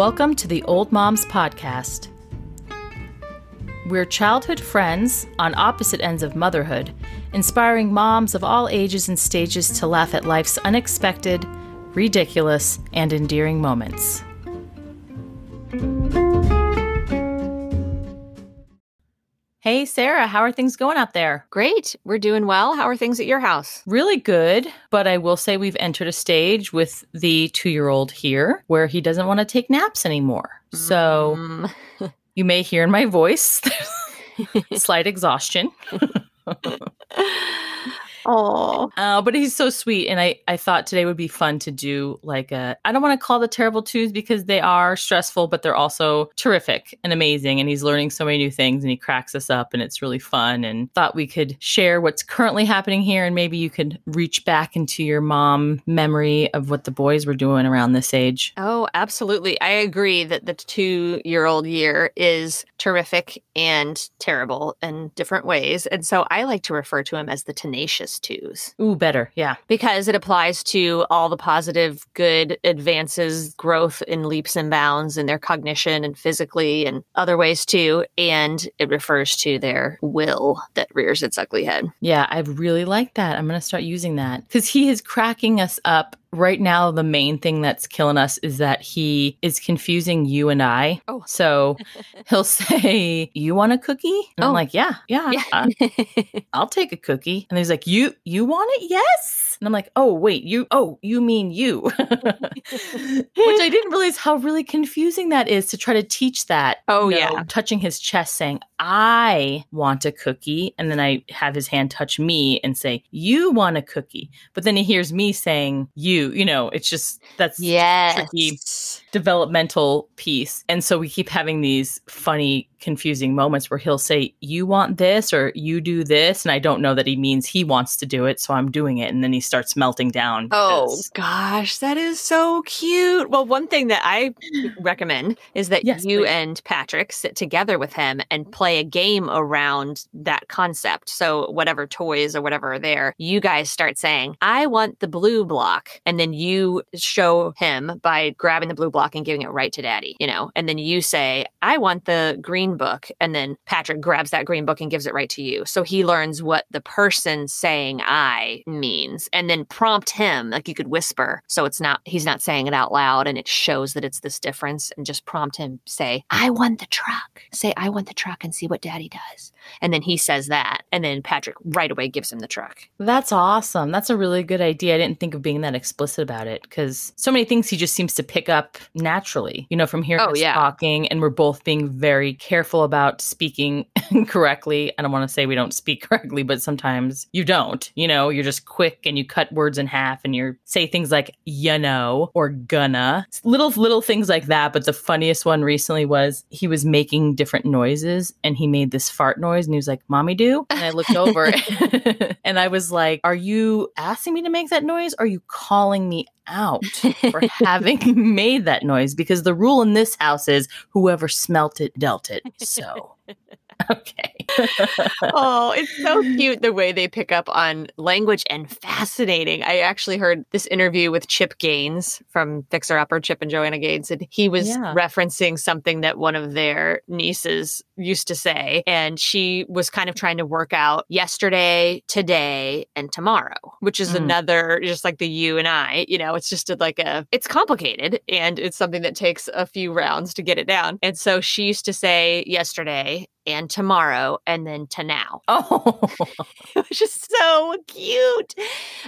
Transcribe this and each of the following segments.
Welcome to the Old Moms Podcast. We're childhood friends on opposite ends of motherhood, inspiring moms of all ages and stages to laugh at life's unexpected, ridiculous, and endearing moments. Hey, Sarah, how are things going out there? Great. We're doing well. How are things at your house? Really good, but I will say we've entered a stage with the two year old here where he doesn't want to take naps anymore. So Mm. you may hear in my voice slight exhaustion. Oh. Uh, but he's so sweet, and I I thought today would be fun to do like a I don't want to call the terrible twos because they are stressful, but they're also terrific and amazing. And he's learning so many new things, and he cracks us up, and it's really fun. And thought we could share what's currently happening here, and maybe you could reach back into your mom memory of what the boys were doing around this age. Oh, absolutely. I agree that the two year old year is terrific and terrible in different ways. And so I like to refer to him as the tenacious twos Ooh, better, yeah. because it applies to all the positive, good advances, growth in leaps and bounds in their cognition and physically and other ways too. And it refers to their will that rears its ugly head. Yeah, I really like that. I'm going to start using that because he is cracking us up. Right now, the main thing that's killing us is that he is confusing you and I. Oh. So he'll say, You want a cookie? And I'm Oh. like, Yeah, yeah, uh, I'll take a cookie. And he's like, You you want it? Yes. And I'm like, Oh, wait, you oh, you mean you. Which I didn't realize how really confusing that is to try to teach that. Oh, you yeah. Touching his chest saying, I want a cookie. And then I have his hand touch me and say, You want a cookie. But then he hears me saying, You, you know, it's just that's yes. tricky developmental piece. And so we keep having these funny, confusing moments where he'll say, You want this or you do this. And I don't know that he means he wants to do it. So I'm doing it. And then he starts melting down. Oh gosh, that is so cute. Well, one thing that I recommend is that Yes, you please. and Patrick sit together with him and play a game around that concept. So, whatever toys or whatever are there, you guys start saying, I want the blue block. And then you show him by grabbing the blue block and giving it right to daddy, you know? And then you say, I want the green book. And then Patrick grabs that green book and gives it right to you. So he learns what the person saying I means and then prompt him. Like you could whisper. So it's not, he's not saying it out loud and it shows that it's this difference and just prompt him, say, I want the truck. Say, I want the truck and see what daddy does. And then he says that. And then Patrick right away gives him the truck. That's awesome. That's a really good idea. I didn't think of being that explicit about it because so many things he just seems to pick up naturally, you know, from hearing Oh, us yeah. talking. And we're both being very careful about speaking correctly. I don't want to say we don't speak correctly, but sometimes you don't. You know, you're just quick and you cut words in half and you say things like, you know, or gonna. Little, little things like that. But the funniest one recently was he was making different noises and he made this fart noise and he was like, Mommy do? And I looked over and I was like, Are you asking me to make that noise? Are you calling me out for having made that noise? Because the rule in this house is whoever smelt it dealt it. So, okay. oh, it's so cute the way they pick up on language and fascinating. I actually heard this interview with Chip Gaines from Fixer Upper, Chip and Joanna Gaines, and he was Yeah. referencing something that one of their nieces used to say. And she was kind of trying to work out yesterday, today, and tomorrow, which is Mm. another, just like the you and I, you know, it's just a, like a, it's complicated and it's something that takes a few rounds to get it down. And so she used to say yesterday and tomorrow and then to now. Oh, It was just so cute.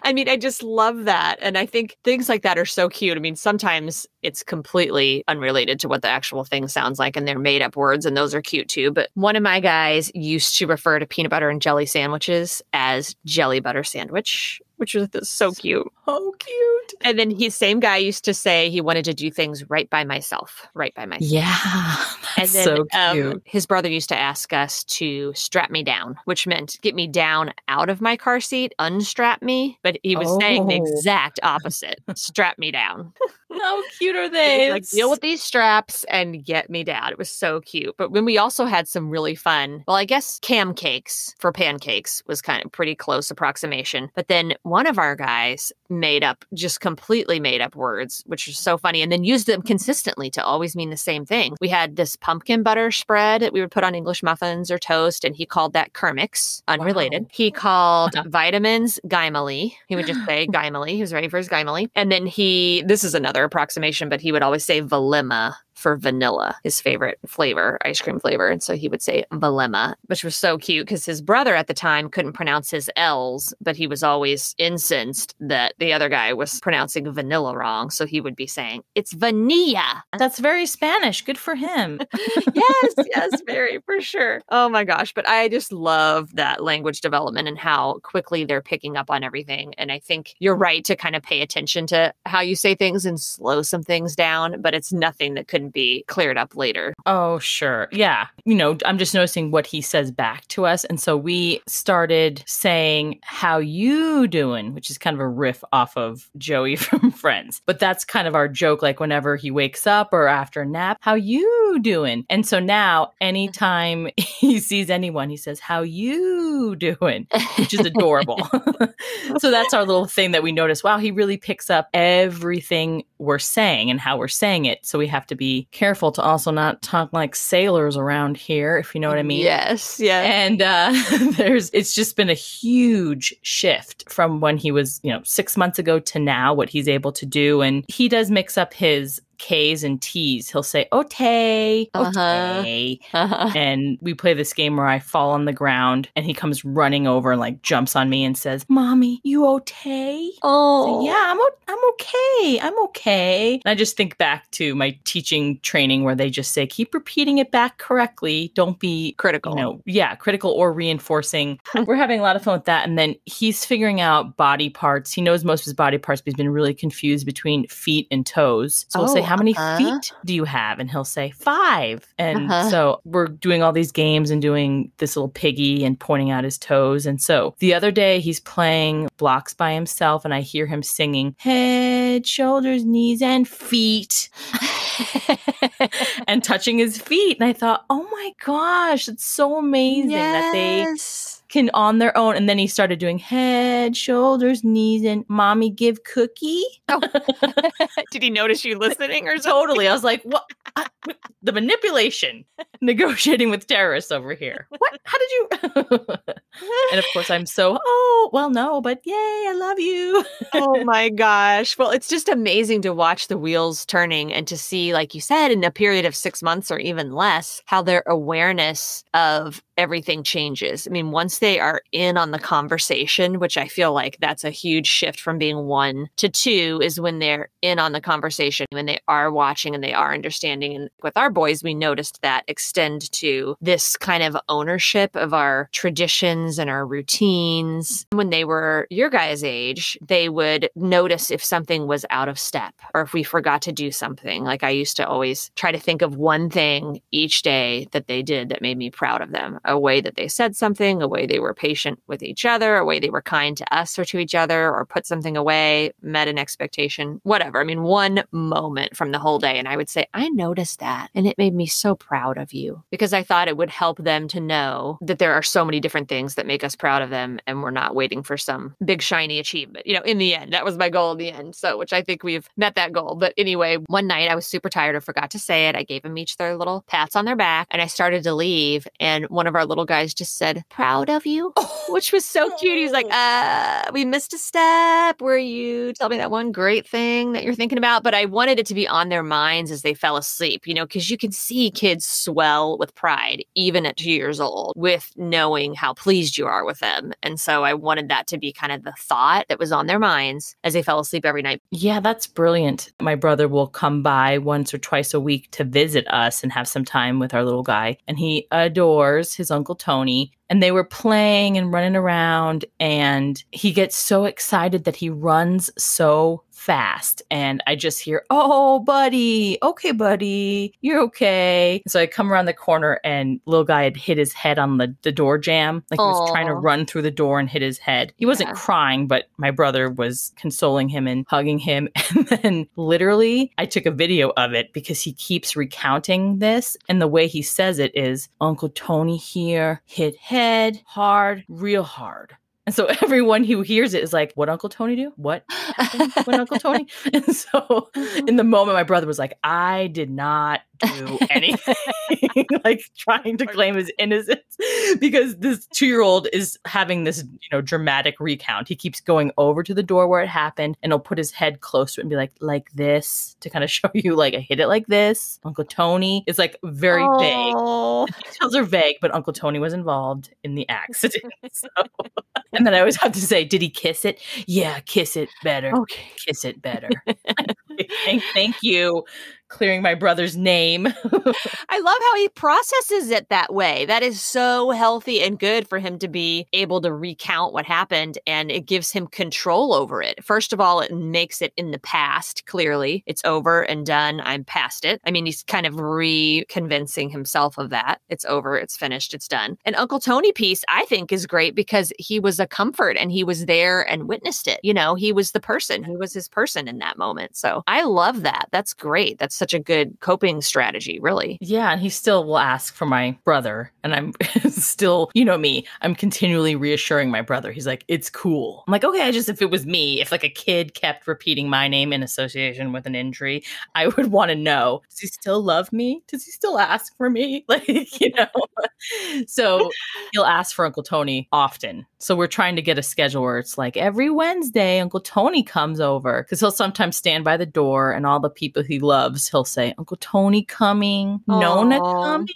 I mean, I just love that. And I think things like that are so cute. I mean, sometimes it's completely unrelated to what the actual thing sounds like and they're made up words and those are cute too. But one of my guys used to refer to peanut butter and jelly sandwiches as jelly butter sandwich, which was so cute. oh, cute. And then he same guy used to say he wanted to do things right by myself, right by myself. Yeah. And then so um, cute. his brother used to ask us to strap me down, which meant get me down out of my car seat, unstrap me. But he was saying the Oh. exact opposite strap me down. How cute are they? like deal with these straps and get me dad. It was so cute. But when we also had some really fun, well, I guess cam cakes for pancakes was kind of pretty close approximation. But then one of our guys made up just completely made up words, which is so funny, and then used them consistently to always mean the same thing. We had this pumpkin butter spread that we would put on English muffins or toast, and he called that Kermix, unrelated. Wow. He called vitamins Gymally. He would just say Gymally. He was ready for his Gymally. And then he, this is another approximation, but he would always say Valima for vanilla, his favorite flavor, ice cream flavor. And so he would say Valema, which was so cute because his brother at the time couldn't pronounce his L's, but he was always incensed that the other guy was pronouncing vanilla wrong. So he would be saying, it's vanilla. That's very Spanish. Good for him. yes, yes, very for sure. Oh my gosh. But I just love that language development and how quickly they're picking up on everything. And I think you're right to kind of pay attention to how you say things and slow some things down, but it's nothing that couldn't be cleared up later. Oh, sure. Yeah. You know, I'm just noticing what he says back to us. And so we started saying, How you doing? Which is kind of a riff off of Joey from Friends. But that's kind of our joke. Like whenever he wakes up or after a nap, How you doing? And so now, anytime he sees anyone, he says, How you doing? Which is adorable. so that's our little thing that we notice. Wow, he really picks up everything we're saying and how we're saying it. So we have to be careful to also not talk like sailors around here, if you know what I mean. Yes, yeah. And uh, there's, it's just been a huge shift from when he was, you know, six months ago to now, what he's able to do. And he does mix up his K's and T's. He'll say, Ote, Uh-huh. Uh-huh. And we play this game where I fall on the ground and he comes running over and like jumps on me and says, Mommy, you okay? Oh, So, yeah, I'm o- I'm okay. I'm okay. And I just think back to my teaching training where they just say keep repeating it back correctly. Don't be critical. you know, yeah, critical or reinforcing. We're having a lot of fun with that. And then he's figuring out body parts. He knows most of his body parts, but he's been really confused between feet and toes. So we'll say, Oh, How many uh-huh. feet do you have? And he'll say, Five. And Uh-huh. so we're doing all these games and doing this little piggy and pointing out his toes. And so the other day he's playing blocks by himself, and I hear him singing head, shoulders, knees, and feet and touching his feet. And I thought, oh my gosh, it's so amazing that they Yes. Can on their own. And then he started doing head, shoulders, knees, and mommy give cookie. Oh. Did he notice you listening or something? Totally. I was like, what? I- the manipulation, negotiating with terrorists over here. What? How did you? and of course, I'm so, oh, well, no, but yay, I love you. oh my gosh. Well, it's just amazing to watch the wheels turning and to see, like you said, in a period of six months or even less, how their awareness of everything changes. I mean, once they are in on the conversation, which I feel like that's a huge shift from being one to two, is when they're in on the conversation, when they are watching and they are understanding. And with our boys, we noticed that extend to this kind of ownership of our traditions and our routines. When they were your guys' age, they would notice if something was out of step or if we forgot to do something. Like I used to always try to think of one thing each day that they did that made me proud of them a way that they said something, a way they were patient with each other, a way they were kind to us or to each other, or put something away, met an expectation, whatever. I mean, one moment from the whole day. And I would say, I noticed that. And it made me so proud of you because I thought it would help them to know that there are so many different things that make us proud of them. And we're not waiting for some big, shiny achievement. You know, in the end, that was my goal in the end. So, which I think we've met that goal. But anyway, one night I was super tired. I forgot to say it. I gave them each their little pats on their back and I started to leave. And one of our little guys just said, Proud of you, which was so cute. He's like, uh, we missed a step. Were you tell me that one great thing that you're thinking about? But I wanted it to be on their minds as they fell asleep, you know, because you can see kids swell with pride, even at two years old, with knowing how pleased you are with them. And so I wanted that to be kind of the thought that was on their minds as they fell asleep every night. Yeah, that's brilliant. My brother will come by once or twice a week to visit us and have some time with our little guy. And he adores his Uncle Tony. And they were playing and running around. And he gets so excited that he runs so fast and I just hear, Oh, buddy, okay, buddy, you're okay. So I come around the corner and little guy had hit his head on the, the door jamb. Like he was trying to run through the door and hit his head. He wasn't Yeah. crying, but my brother was consoling him and hugging him. And then literally, I took a video of it because he keeps recounting this. And the way he says it is Uncle Tony here hit head hard, real hard. And so everyone who hears it is like, What Uncle Tony do? What happened with Uncle Tony? And so uh-huh. in the moment, my brother was like, I did not do anything, like trying to claim his innocence because this two year old is having this, you know, dramatic recount. He keeps going over to the door where it happened and he'll put his head close to it and be like, like this to kind of show you, like, I hit it like this. Uncle Tony is like very vague. Oh. Details are vague, but Uncle Tony was involved in the accident. So. And then I always have to say, did he kiss it? Yeah, kiss it better. Okay. Kiss it better. Thank, thank you. Clearing my brother's name. I love how he processes it that way. That is so healthy and good for him to be able to recount what happened and it gives him control over it. First of all, it makes it in the past, clearly. It's over and done. I'm past it. I mean, he's kind of reconvincing himself of that. It's over, it's finished, it's done. And Uncle Tony piece, I think, is great because he was a comfort and he was there and witnessed it. You know, he was the person, he was his person in that moment. So I love that. That's great. That's such a good coping strategy, really. Yeah, and he still will ask for my brother. And I'm still, you know me, I'm continually reassuring my brother. He's like, it's cool. I'm like, okay, I just, if it was me, if like a kid kept repeating my name in association with an injury, I would want to know, does he still love me? Does he still ask for me? Like, you know? so he'll ask for Uncle Tony often. So we're trying to get a schedule where it's like every Wednesday, Uncle Tony comes over because he'll sometimes stand by the door and all the people he loves, he'll say, Uncle Tony coming, Nona Aw. coming.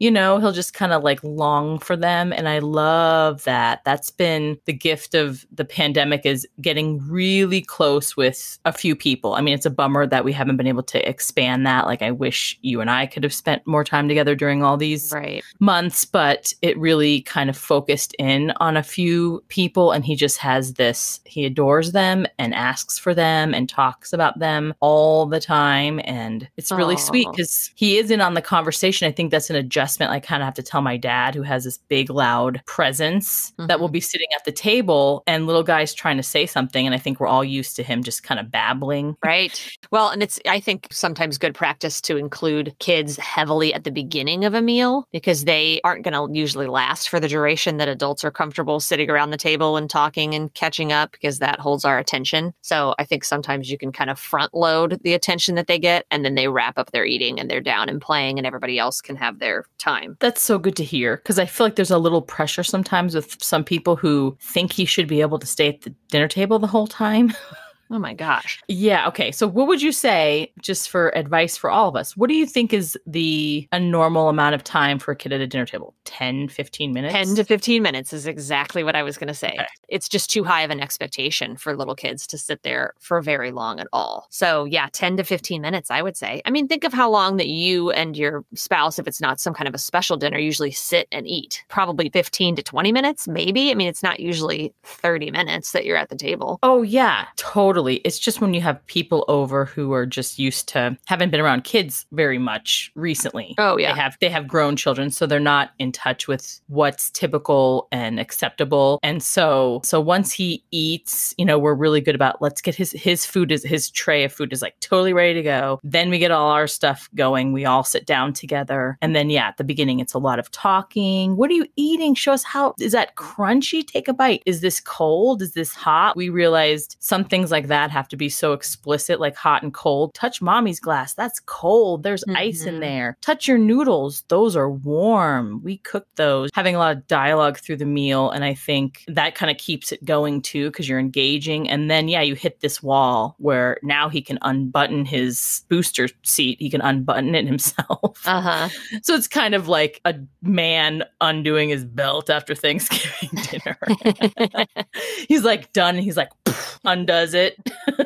You know, he'll just kind of like long for them. And I love that. That's been the gift of the pandemic is getting really close with a few people. I mean, it's a bummer that we haven't been able to expand that. Like, I wish you and I could have spent more time together during all these Right. months, but it really kind of focused in on a few people. And he just has this, he adores them and asks for them and talks about them all the time. And it's really sweet because he is in on the conversation. I think that's an adjustment I kind of have to tell my dad, who has this big, loud presence that will Mhm. be sitting at the table and little guy's trying to say something. And I think we're all used to him just kind of babbling. Right. Well, and it's, I think, sometimes good practice to include kids heavily at the beginning of a meal because they aren't going to usually last for the duration that adults are comfortable sitting around the table and talking and catching up because that holds our attention. So I think sometimes you can kind of front load the attention that they get and then they wrap up their eating and they're down and playing and everybody else can have their time. That's so good to hear because I feel like there's a little pressure sometimes with some people who think he should be able to stay at the dinner table the whole time. Oh my gosh. yeah. Okay. So, what would you say, just for advice for all of us? What do you think is the a normal amount of time for a kid at a dinner table? 10, 15 minutes? 10 to 15 minutes is exactly what I was going to say. Okay. It's just too high of an expectation for little kids to sit there for very long at all. So, yeah, 10 to 15 minutes, I would say. I mean, think of how long that you and your spouse, if it's not some kind of a special dinner, usually sit and eat. Probably 15 to 20 minutes, maybe. I mean, it's not usually 30 minutes that you're at the table. Oh, yeah, totally. It's just when you have people over who are just used to haven't been around kids very much recently. Oh, yeah. They have they have grown children, so they're not in touch with what's typical and acceptable. And so so once he eats, you know, we're really good about let's get his his food is his tray of food is like totally ready to go. Then we get all our stuff going. We all sit down together. And then yeah, at the beginning it's a lot of talking. What are you eating? Show us how is that crunchy? Take a bite. Is this cold? Is this hot? We realized some things like that have to be so explicit, like hot and cold. Touch mommy's glass. That's cold. There's ice in Mhm. there. Touch your noodles. Those are warm. We cooked those. Having a lot of dialogue through the meal. And I think that kind of keeps it going too, because you're engaging. And then, yeah, you hit this wall where now he can unbutton his booster seat. He can unbutton it himself. Uh huh. so it's kind of like a man undoing his belt after Thanksgiving dinner. he's like done. He's like, undoes it.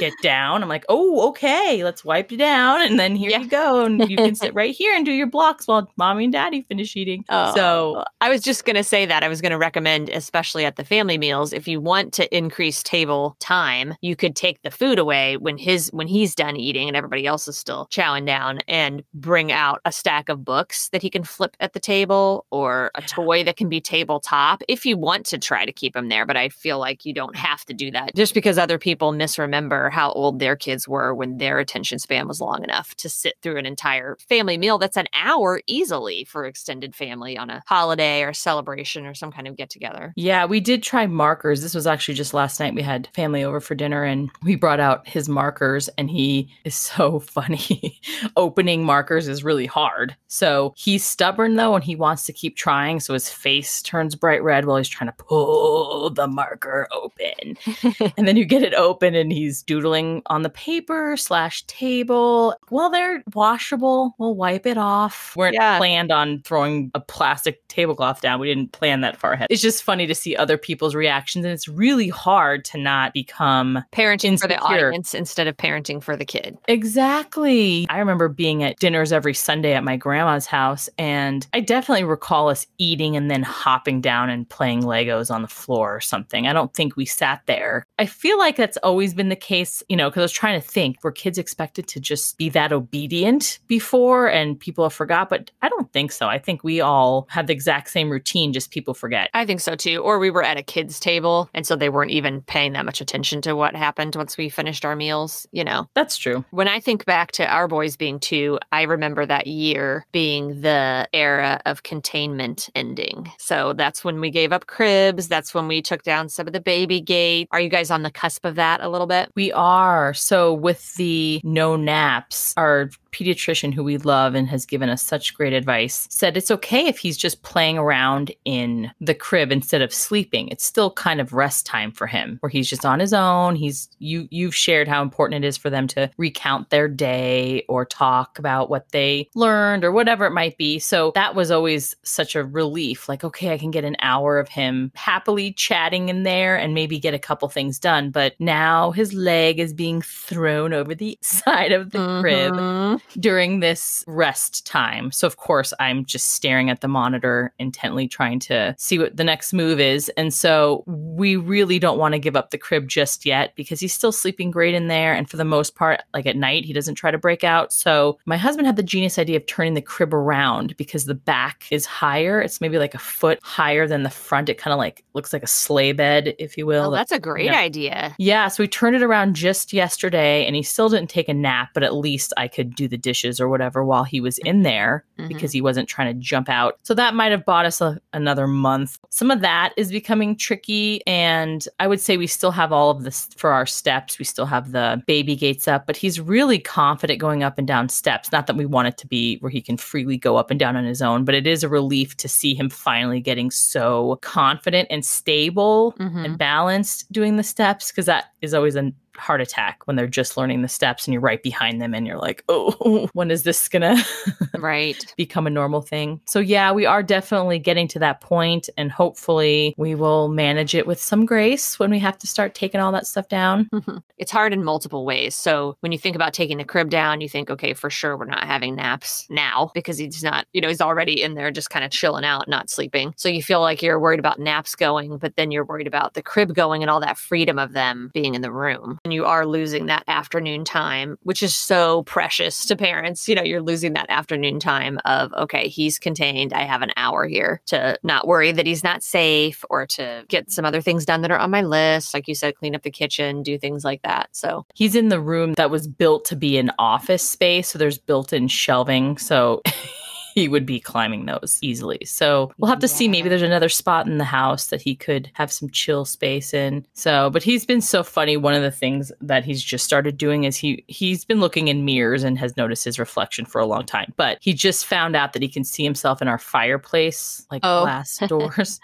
get down. I'm like, oh, okay, let's wipe you down. And then here Yeah. you go. And you can sit right here and do your blocks while mommy and daddy finish eating. So Oh, I was just going to say that. I was going to recommend, especially at the family meals, if you want to increase table time, you could take the food away when his when he's done eating and everybody else is still chowing down, and bring out a stack of books that he can flip at the table or a toy that can be tabletop. If you want to try to keep him there, but I feel like you don't have to do that just because other people misremember how old their kids were when their attention span was long enough to sit through an entire family meal that's an hour easily for extended family on a holiday or celebration or some kind of get together. Yeah, we did try markers. This was actually just last night. We had family over for dinner and we brought out his markers, and he is so funny. Opening markers is really hard. So he's stubborn though, and he wants to keep trying. So his face turns bright red while he's trying to pull the marker open. and then you get it open, and he's doodling on the paper slash table. Well, they're washable. We'll wipe it off. We weren't Yeah. planned on throwing a plastic tablecloth down. We didn't plan that far ahead. It's just funny to see other people's reactions, and it's really hard to not become parenting for the Insecure. audience instead of parenting for the kid. Exactly. I remember being at dinners every Sunday at my grandma's house, and I definitely recall us eating and then hopping down and playing Legos on the floor or something. I don't think we sat there. I feel like that's always been the case, you know, because I was trying to think were kids expected to just be that obedient before and people have forgot? But I don't think so. I think we all have the exact same routine, just people forget. I think so too. Or we were at a kids' table, and so they weren't even paying that much attention to what happened once we finished our meals, you know. That's true. When I think back to our boys being two, I remember that year being the era of containment ending. So that's when we gave up cribs. That's when we took down some of the baby gate. Are you guys on the cusp of that a little bit? We are. So, with the no naps, our pediatrician, who we love and has given us such great advice, said it's okay if he's just playing around in the crib instead of sleeping. It's still kind of rest time for him, where he's just on his own. He's you. You've shared how important it is for them to recount their day or talk about what they learned or whatever it might be. So that was always such a relief. Like, okay, I can get an hour of him happily chatting in there and maybe get a couple things done. But now his leg is being thrown over the side of the crib Mhm. During this rest time. So, of course, I'm just staring at the monitor intently trying to see what the next move is. And so, we really don't want to give up the crib just yet because he's still sleeping great in there. And for the most part, like at night, he doesn't try to break out. So, my husband had the genius idea of turning the crib around because the back is higher. It's maybe like a foot higher than the front. It kind of like looks like a sleigh bed, if you will. Oh, that's a great Yeah. idea. Yeah, so we turned it around just yesterday and he still didn't take a nap, but at least I could do the dishes or whatever while he was in there Mhm. because he wasn't trying to jump out. So that might have bought us a, another month. Some of that is becoming tricky and I would say we still have all of this for our steps. We still have the baby gates up, but he's really confident going up and down steps. Not that we want it to be where he can freely go up and down on his own, but it is a relief to see him finally getting so confident and stable Mhm. and balanced doing the steps because that is always a heart attack when they're just learning the steps and you're right behind them and you're like, oh, when is this gonna Right. become a normal thing? So, yeah, we are definitely getting to that point, and hopefully, we will manage it with some grace when we have to start taking all that stuff down. Mm-hmm. it's hard in multiple ways. So when you think about taking the crib down, you think, okay, for sure we're not having naps now because he's not, you know, he's already in there just kind of chilling out, not sleeping. So you feel like you're worried about naps going, but then you're worried about the crib going and all that freedom of them being in the room. And you are losing that afternoon time, which is so precious to parents. You know, you're losing that afternoon time of, okay, he's contained. I have an hour here to not worry that he's not safe or to get some other things done that are on my list. Like you said, clean up the kitchen, do things like that. So He's in the room that was built to be an office space, so there's built in shelving. So, he would be climbing those easily. So we'll have to see. Maybe there's another spot in the house that he could have some chill space in. So, but he's been so funny. One of the things that he's just started doing is he he's been looking in mirrors and has noticed his reflection for a long time. But he just found out that he can see himself in our fireplace, like Oh. glass doors.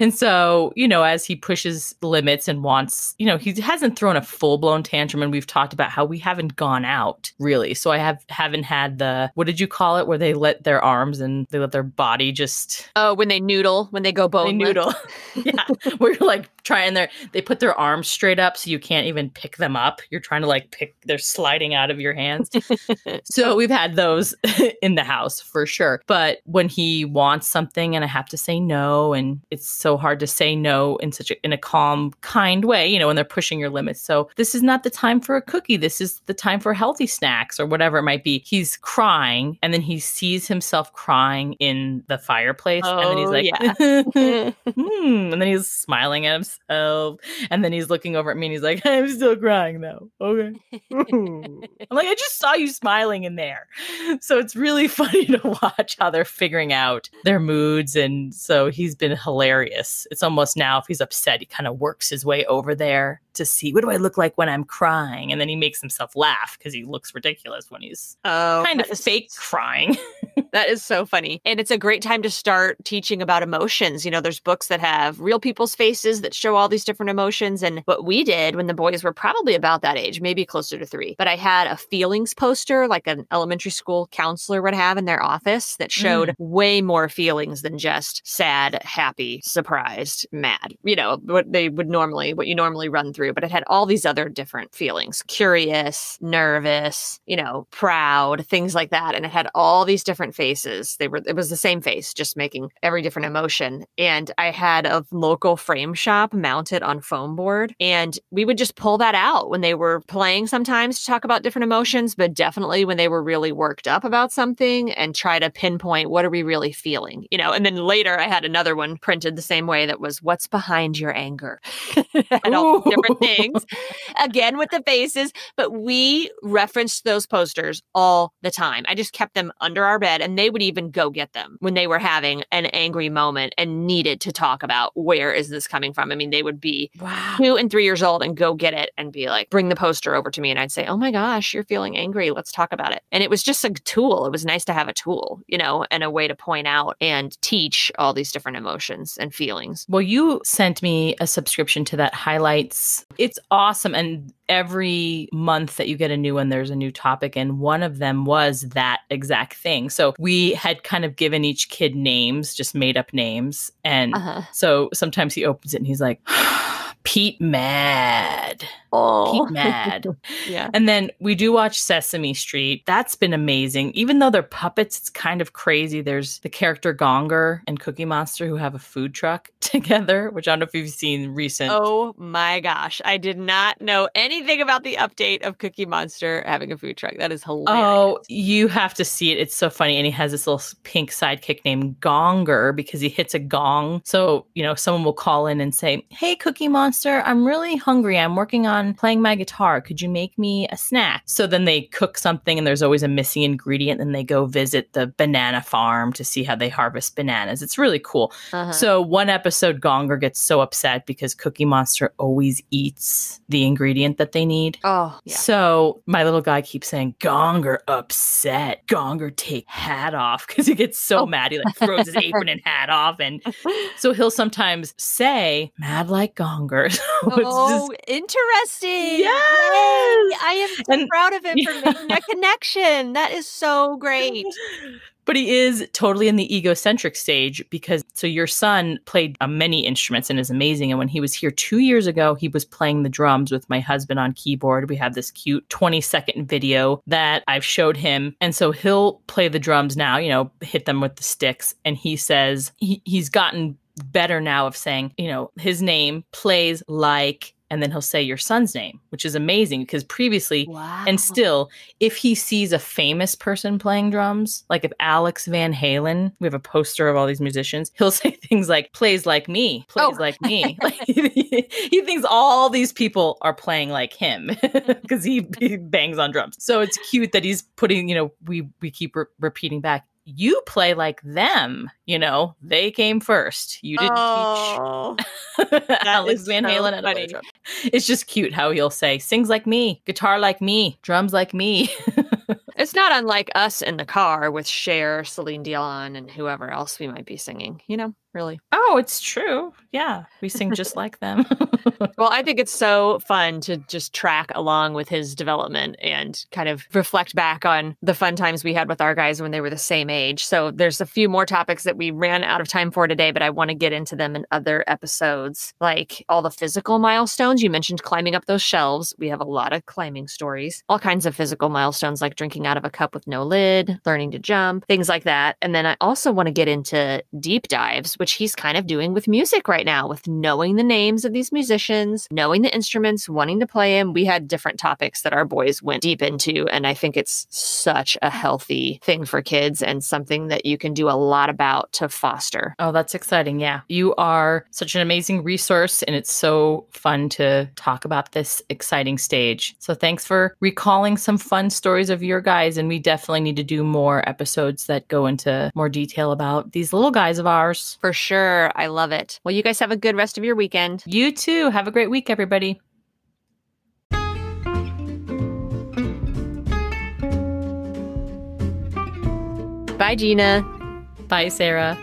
and so, you know, as he pushes limits and wants, you know, he hasn't thrown a full blown tantrum. And we've talked about how we haven't gone out really. So I have haven't had the what did you call it where they let their arms and they let their body just Oh, when they noodle, when they go bone they noodle. yeah, you're like trying their they put their arms straight up so you can't even pick them up. You're trying to like pick they're sliding out of your hands. so we've had those in the house for sure. But when he wants something and I have to say no, and it's so hard to say no in such a in a calm, kind way, you know, when they're pushing your limits. So this is not the time for a cookie. This is the time for healthy snacks or whatever it might be. He's crying and then he sees himself crying in the fireplace. and then he's Oh, like, yeah. hmm. And then he's smiling at himself. And then he's looking over at me and he's like, I'm still crying though. Okay. I'm like, I just saw you smiling in there. So it's really funny to watch how they're figuring out their moods. And so he's been hilarious. It's almost now, if he's upset, he kind of works his way over there to see what do I look like when I'm crying? And then he makes himself laugh because he looks ridiculous when he's oh, kind of fake crying. That is so funny. And it's a great time to start teaching about emotions. You know, there's books that have real people's faces that show all these different emotions. And what we did when the boys were probably about that age, maybe closer to three, but I had a feelings poster like an elementary school counselor would have in their office that showed mm. way more feelings than just sad, happy, surprised, mad. You know, what they would normally, what you normally run through, but it had all these other different feelings curious, nervous, you know, proud, things like that. And it had all these different faces. They were, it was the same face, just making every different oh. emotion. And I had a local frame shop mounted on foam board. And we would just pull that out when they were playing sometimes to talk about different emotions, but definitely when they were really worked up about something and try to pinpoint what are we really feeling, you know. And then later I had another one printed the same way that was what's behind your anger. and all different things again with the faces, but we referenced those posters all the time. I just kept them under our bed and they would even go get them when they were having an angry moment and needed to talk about where is this coming from. I mean, they would be Wow. two and three years old and go get it and be like, bring the poster over to me. And I'd say, oh my gosh, you're feeling angry. Let's talk about it. And it was just a tool. It was nice to have a tool, you know, and a way to point out and teach all these different emotions and feelings. Well, you sent me a subscription to that highlights. It's awesome. And every month that you get a new one, there's a new topic. And one of them was that exact thing. So we had kind of given each kid names, just made up names. And Uh-huh. so sometimes he opens it and he's like, Pete Mad. Oh, Pete Mad. yeah. And then we do watch Sesame Street. That's been amazing. Even though they're puppets, it's kind of crazy. There's the character Gonger and Cookie Monster who have a food truck together, which I don't know if you've seen recent. Oh my gosh. I did not know anything about the update of Cookie Monster having a food truck. That is oh, hilarious. Oh, you have to see it. It's so funny. And he has this little pink sidekick named Gonger because he hits a gong. So, you know, someone will call in and say, Hey, Cookie Monster, I'm really hungry. I'm working on playing my guitar. Could you make me a snack? So then they cook something and there's always a missing ingredient. And they go visit the banana farm to see how they harvest bananas. It's really cool. Uh-huh. So one episode, Gonger gets so upset because Cookie Monster always eats the ingredient that they need. oh, yeah. So my little guy keeps saying, Gonger upset. Gonger take hat off because he gets so Oh. mad. He like throws his apron and hat off. And so he'll sometimes say, mad like Gonger. So Oh, just- interesting. Yes! Yay! I am so And- proud of him for making that connection. That is so great. but he is totally in the egocentric stage because so your son played uh, many instruments and is amazing and when he was here two years ago he was playing the drums with my husband on keyboard we have this cute 20 second video that i've showed him and so he'll play the drums now you know hit them with the sticks and he says he, he's gotten better now of saying you know his name plays like and then he'll say your son's name which is amazing because previously Wow. and still, if he sees a famous person playing drums, like if Alex Van Halen, we have a poster of all these musicians, he'll say things like, plays like me, oh. plays Oh. like me. Like, he thinks all these people are playing like him because he, he bangs on drums. So it's cute that he's putting, you know, we, we keep re- repeating back, you play like them, you know, they came first. You didn't oh, teach Alex Van Halen how to play funny. drums. It's just cute how he'll say sings like me, guitar like me, drums like me. it's not unlike us in the car with Cher, Celine Dion, and whoever else we might be singing, you know? Really. Oh, it's true. Yeah, we sing just like them. well, I think it's so fun to just track along with his development and kind of reflect back on the fun times we had with our guys when they were the same age. So there's a few more topics that we ran out of time for today, but I want to get into them in other episodes, like all the physical milestones. You mentioned climbing up those shelves. We have a lot of climbing stories, all kinds of physical milestones like drinking out of a cup with no lid, learning to jump, things like that. And then I also want to get into deep dives, which he's kind of doing with music right now, with knowing the names of these musicians, knowing the instruments, wanting to play them. We had different topics that our boys went deep into. And I think it's such a healthy thing for kids and something that you can do a lot about to foster. Oh, that's exciting. Yeah. You are such an amazing resource, and it's so fun to talk about this exciting stage. So thanks for recalling some fun stories of your guys. And we definitely need to do more episodes that go into more detail about these little guys of ours. For sure. I love it. Well, you guys have a good rest of your weekend. You too. Have a great week, everybody. Bye, Gina. Bye, Sarah.